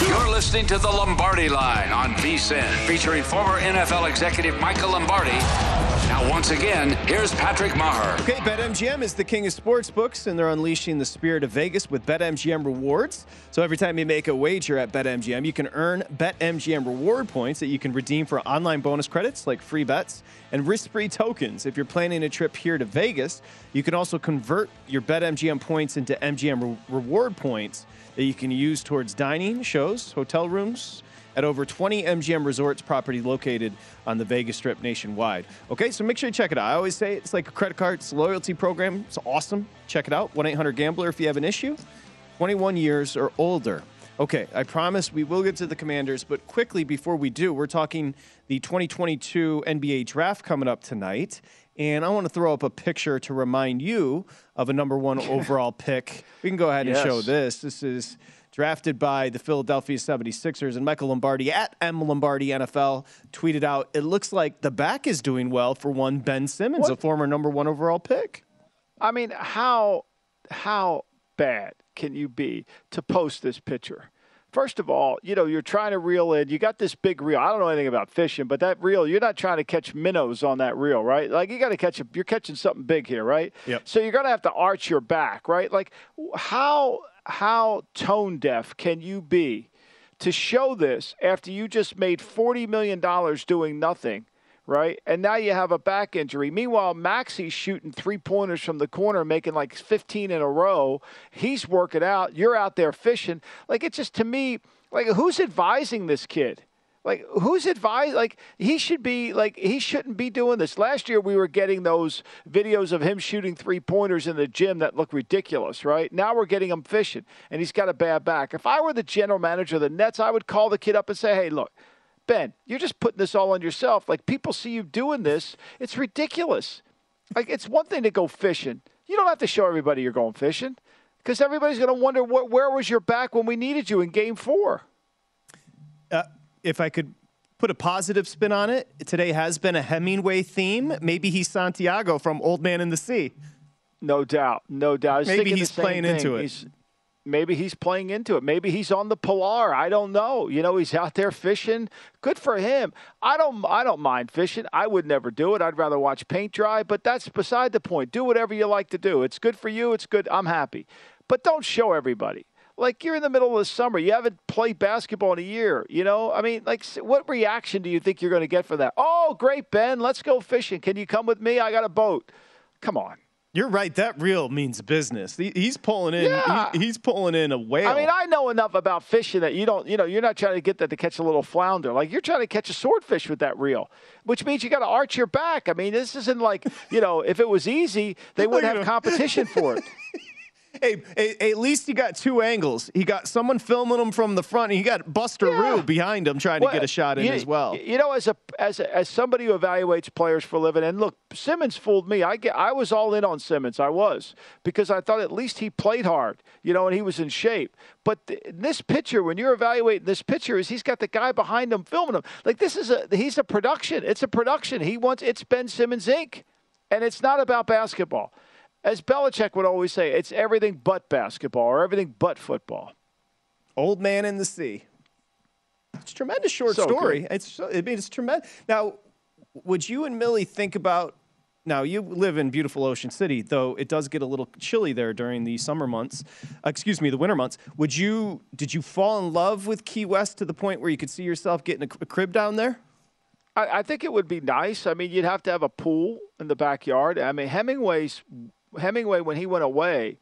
Speaker 1: You're listening to the Lombardi Line on VSIN, featuring former NFL executive Michael Lombardi. Now, once again, here's Patrick Meagher.
Speaker 2: Okay, BetMGM is the king of sports books, and they're unleashing the spirit of Vegas with BetMGM rewards. So every time you make a wager at BetMGM, you can earn BetMGM reward points that you can redeem for online bonus credits like free bets and risk-free tokens. If you're planning a trip here to Vegas, you can also convert your BetMGM points into MGM re- reward points that you can use towards dining, shows, hotel rooms, at over 20 MGM Resorts property located on the Vegas Strip nationwide. Okay, so make sure you check it out. I always say it's like a credit card, it's a loyalty program. It's awesome. Check it out. 1 800 Gambler if you have an issue, 21 years or older. Okay, I promise we will get to the commanders, but quickly before we do, we're talking the 2022 NBA draft coming up tonight. And I want to throw up a picture to remind you of a number one overall pick. We can go ahead and show this. This is drafted by the Philadelphia 76ers. And Michael Lombardi at M Lombardi NFL tweeted out, It looks like the back is doing well for one Ben Simmons, a former number one overall pick.
Speaker 3: I mean, how how bad can you be to post this picture? First of all, you know, you're trying to reel in. You got this big reel. I don't know anything about fishing, but that reel, you're not trying to catch minnows on that reel, right? Like you got to catch a, you're catching something big here, right?
Speaker 2: Yep.
Speaker 3: So you're going to have to arch your back, right? Like how how tone deaf can you be to show this after you just made 40 million dollars doing nothing? Right? And now you have a back injury. Meanwhile, Maxey's shooting three pointers from the corner, making like 15 in a row. He's working out. You're out there fishing. Like, it's just to me, like, who's advising this kid? Like, who's advised? Like, he should be, like, he shouldn't be doing this. Last year, we were getting those videos of him shooting three pointers in the gym that look ridiculous, right? Now we're getting him fishing, and he's got a bad back. If I were the general manager of the Nets, I would call the kid up and say, hey, look, Ben, you're just putting this all on yourself. Like people see you doing this, it's ridiculous. Like it's one thing to go fishing. You don't have to show everybody you're going fishing because everybody's going to wonder what, where was your back when we needed you in Game Four.
Speaker 2: Uh, if I could put a positive spin on it, today has been a Hemingway theme. Maybe he's Santiago from Old Man in the Sea.
Speaker 3: No doubt, no doubt.
Speaker 2: Maybe he's playing
Speaker 3: thing.
Speaker 2: into it.
Speaker 3: He's- maybe he's playing into it. Maybe he's on the Pilar. I don't know. You know, he's out there fishing. Good for him. I don't. I don't mind fishing. I would never do it. I'd rather watch paint dry. But that's beside the point. Do whatever you like to do. It's good for you. It's good. I'm happy. But don't show everybody. Like you're in the middle of the summer. You haven't played basketball in a year. You know. I mean, like, what reaction do you think you're going to get for that? Oh, great, Ben. Let's go fishing. Can you come with me? I got a boat. Come on.
Speaker 2: You're right. That reel means business. He's pulling in.
Speaker 3: Yeah.
Speaker 2: he- he's pulling in a whale.
Speaker 3: I mean, I know enough about fishing that you don't, you know, you're not trying to get that to catch a little flounder. Like you're trying to catch a swordfish with that reel, which means you got to arch your back. I mean, this isn't like, you know, if it was easy, they wouldn't have competition for it.
Speaker 2: hey, at least he got two angles. He got someone filming him from the front, and he got Buster Rue behind him trying to get a shot in
Speaker 3: you,
Speaker 2: as well.
Speaker 3: You know, as a as a, as somebody who evaluates players for a living, and look, Simmons fooled me. I get, I was all in on Simmons. I was because I thought at least he played hard, you know, and he was in shape. But th- this pitcher, when you're evaluating this pitcher, is he's got the guy behind him filming him. Like this is a he's a production. It's a production. He wants it's Ben Simmons Inc. And it's not about basketball. As Belichick would always say, it's everything but basketball or everything but football.
Speaker 2: Old Man in the Sea. It's a tremendous short
Speaker 3: So
Speaker 2: story.
Speaker 3: good.
Speaker 2: It's I mean it's tremendous. Now, would you and Millie think about? Now you live in beautiful Ocean City, though it does get a little chilly there during the summer months. Uh, excuse me, the winter months. Would you? Did you fall in love with Key West to the point where you could see yourself getting a, a crib down there?
Speaker 3: I, I think it would be nice. I mean, you'd have to have a pool in the backyard. I mean, Hemingway's Hemingway when he went away,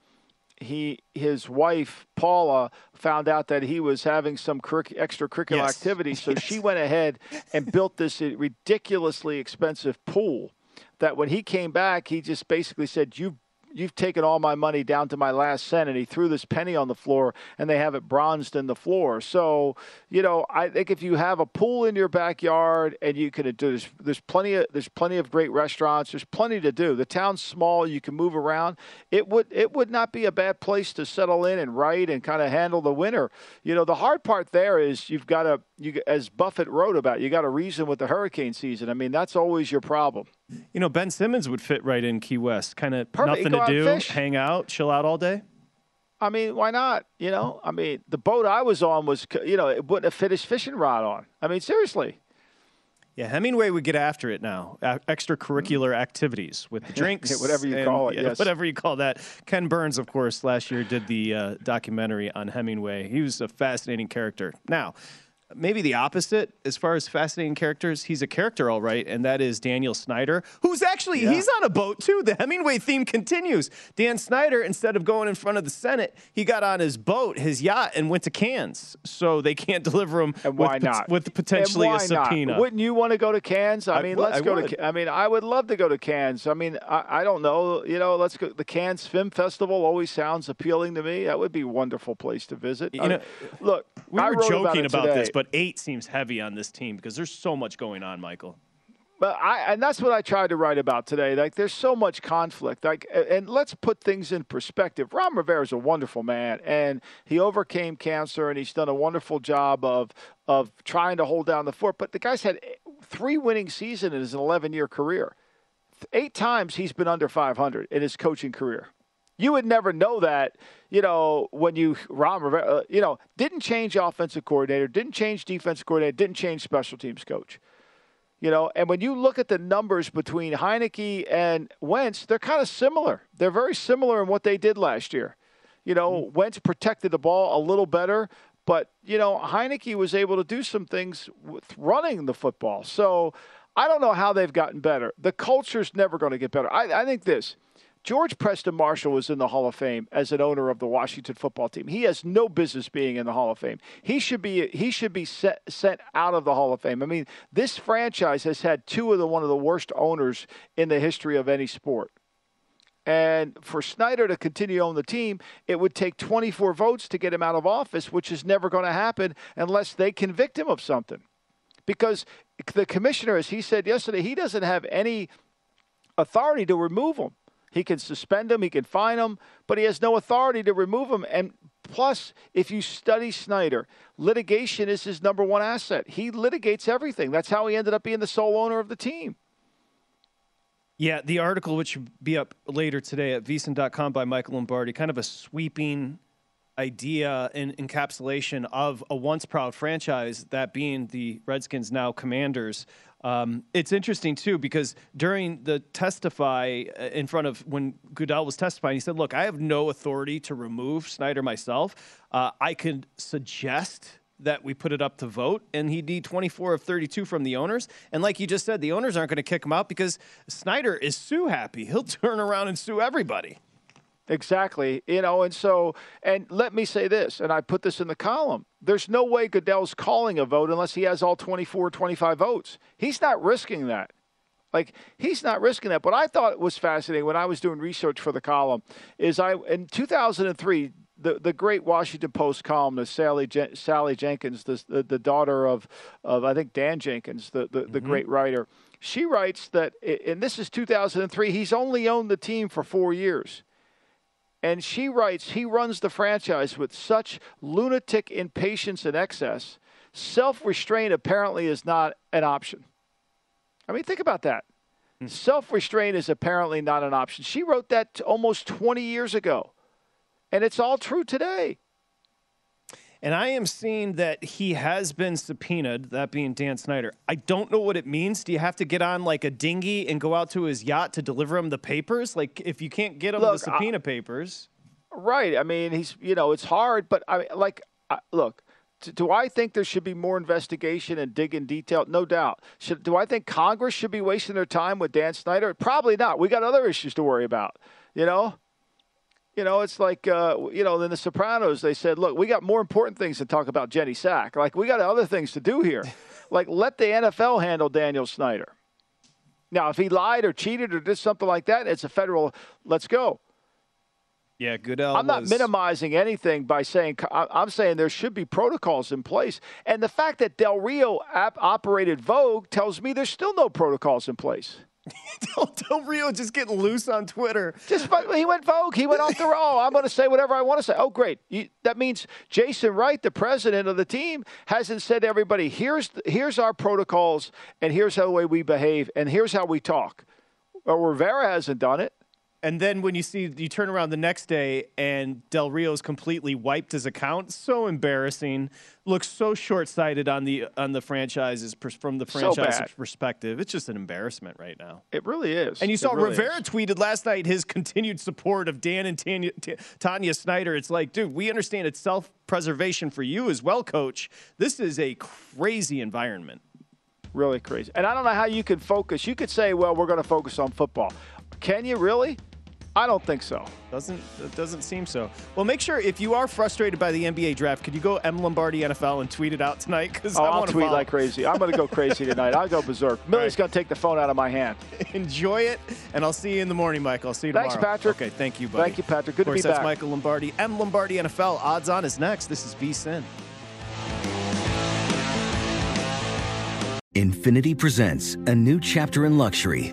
Speaker 3: he his wife Paula found out that he was having some curric- extracurricular
Speaker 2: Yes.
Speaker 3: activity, so she went ahead and built this ridiculously expensive pool. That when he came back, he just basically said, "You." You've taken all my money down to my last cent. And he threw this penny on the floor, and they have it bronzed in the floor. So, you know, I think if you have a pool in your backyard and you can do there's, there's plenty of there's plenty of great restaurants. There's plenty to do. The town's small. You can move around. It would it would not be a bad place to settle in and write and kind of handle the winter. You know, the hard part there is you've got to you as Buffett wrote about. You got to reason with the hurricane season. I mean, that's always your problem.
Speaker 2: You know, Ben Simmons would fit right in Key West. Kind of nothing to do, hang out, chill out all day.
Speaker 3: I mean, why not? You know, I mean, the boat I was on was, you know, it wouldn't have fit his fishing rod on. I mean, seriously.
Speaker 2: Yeah, Hemingway would get after it now. extracurricular activities with the drinks,
Speaker 3: whatever you
Speaker 2: and,
Speaker 3: call it.
Speaker 2: Yeah,
Speaker 3: yes.
Speaker 2: whatever you call that. Ken Burns, of course, last year did the uh, documentary on Hemingway. He was a fascinating character. Now, maybe the opposite as far as fascinating characters. He's a character, all right, and that is Daniel Snyder, who's actually yeah. he's on a boat too. The Hemingway theme continues. Dan Snyder, instead of going in front of the Senate, he got on his boat, his yacht, and went to Cannes. So they can't deliver him.
Speaker 3: And why
Speaker 2: with,
Speaker 3: not?
Speaker 2: With potentially a subpoena.
Speaker 3: Not? Wouldn't you want to go to Cannes? I,
Speaker 2: I
Speaker 3: mean,
Speaker 2: w-
Speaker 3: let's
Speaker 2: I
Speaker 3: go
Speaker 2: would.
Speaker 3: to. I mean, I would love to go to Cannes. I mean, I, I don't know. You know, let's go. The Cannes Film Festival always sounds appealing to me. That would be a wonderful place to visit.
Speaker 2: You know,
Speaker 3: mean, look,
Speaker 2: we were joking
Speaker 3: about,
Speaker 2: about this, but eight seems heavy on this team because there's so much going on, Michael.
Speaker 3: But I and that's what I tried to write about today. Like there's so much conflict. Like and let's put things in perspective. Ron Rivera is a wonderful man and he overcame cancer and he's done a wonderful job of of trying to hold down the fort. But the guy's had three winning seasons in his 11 year career. Eight times he's been under 500 in his coaching career. You would never know that, you know, when you Ron Rivera, uh, you know, didn't change offensive coordinator, didn't change defensive coordinator, didn't change special teams coach. You know, and when you look at the numbers between Heinicke and Wentz, they're kind of similar. They're very similar in what they did last year. You know, mm-hmm. Wentz protected the ball a little better, but you know, Heinicke was able to do some things with running the football. So I don't know how they've gotten better. The culture's never going to get better. I, I think this. George Preston Marshall was in the Hall of Fame as an owner of the Washington football team. He has no business being in the Hall of Fame. He should be he should be set, sent out of the Hall of Fame. I mean, this franchise has had two of the one of the worst owners in the history of any sport. And for Snyder to continue on the team, it would take 24 votes to get him out of office, which is never going to happen unless they convict him of something. Because the commissioner, as he said yesterday, he doesn't have any authority to remove him. He can suspend him, he can fine him, but he has no authority to remove him. And plus, if you study Snyder, litigation is his number one asset. He litigates everything. That's how he ended up being the sole owner of the team.
Speaker 2: Yeah, the article, which will be up later today at vsin.com by Michael Lombardi, kind of a sweeping idea and encapsulation of a once proud franchise, that being the Redskins, now Commanders. Um, it's interesting too because during the testify uh, in front of when Goodell was testifying, he said, "Look, I have no authority to remove Snyder myself. Uh, I could suggest." That we put it up to vote, and he'd need 24 of 32 from the owners. And like you just said, the owners aren't going to kick him out because Snyder is sue happy. He'll turn around and sue everybody.
Speaker 3: Exactly. You know, and so, and let me say this, and I put this in the column. There's no way Goodell's calling a vote unless he has all 24, 25 votes. He's not risking that. Like, he's not risking that. But I thought it was fascinating when I was doing research for the column is I, in 2003, the, the great Washington Post columnist Sally Jen, Sally Jenkins, the, the, the daughter of of I think Dan Jenkins, the the, the mm-hmm. great writer, she writes that, and this is 2003. He's only owned the team for four years. And she writes, he runs the franchise with such lunatic impatience and excess. Self restraint apparently is not an option. I mean, think about that. Hmm. Self restraint is apparently not an option. She wrote that almost 20 years ago. And it's all true today.
Speaker 2: And I am seeing that he has been subpoenaed, that being Dan Snyder. I don't know what it means. Do you have to get on like a dinghy and go out to his yacht to deliver him the papers? Like, if you can't get him look, the subpoena I, papers.
Speaker 3: Right. I mean, he's, you know, it's hard, but I mean, like, I, look, do I think there should be more investigation and dig in detail? No doubt. Should, do I think Congress should be wasting their time with Dan Snyder? Probably not. We got other issues to worry about, you know? You know, it's like, uh, you know, in The Sopranos, they said, look, we got more important things to talk about Ginny Sack. Like, we got other things to do here. like, let the NFL handle Daniel Snyder. Now, if he lied or cheated or did something like that, it's a federal, let's go.
Speaker 2: Yeah, Goodell.
Speaker 3: I'm not
Speaker 2: was-
Speaker 3: minimizing anything by saying I'm saying there should be protocols in place, and the fact that Del Rio operated Vogue tells me there's still no protocols in place.
Speaker 2: Del Rio just get loose on Twitter.
Speaker 3: Just he went Vogue. He went off the roll. I'm going to say whatever I want to say. Oh, great. You, that means Jason Wright, the president of the team, hasn't said to everybody, "Here's here's our protocols, and here's how the way we behave, and here's how we talk." Or Rivera hasn't done it.
Speaker 2: And then when you see you turn around the next day and Del Rio's completely wiped his account, so embarrassing. Looks so short-sighted on the on the franchises from the
Speaker 3: So
Speaker 2: franchise perspective. It's just an embarrassment right now.
Speaker 3: It really is.
Speaker 2: And you saw
Speaker 3: really
Speaker 2: Rivera
Speaker 3: is.
Speaker 2: tweeted last night his continued support of Dan and Tanya, Tanya Snyder. It's like, dude, we understand it's self-preservation for you as well, coach. This is a crazy environment.
Speaker 3: Really crazy. And I don't know how you can focus. You could say, well, we're going to focus on football. Can you really? I don't think so.
Speaker 2: Doesn't it doesn't seem so. Well, make sure if you are frustrated by the NBA draft, could you go M Lombardi NFL and tweet it out tonight? Because
Speaker 3: Oh,
Speaker 2: I
Speaker 3: I'll
Speaker 2: want to
Speaker 3: tweet like crazy. I'm going to go crazy tonight. I'll go berserk. Millie's going to take the phone out of my hand.
Speaker 2: Enjoy it, and I'll see you in the morning, Mike. I'll see you tomorrow.
Speaker 3: Thanks,
Speaker 2: tomorrow.
Speaker 3: Patrick.
Speaker 2: Okay, thank you, buddy.
Speaker 3: Thank you, Patrick. Good
Speaker 2: of
Speaker 3: to be
Speaker 2: course, that's
Speaker 3: back.
Speaker 2: Michael Lombardi. M Lombardi NFL. Odds on is next. This is VSIN.
Speaker 4: Infiniti presents a new chapter in luxury,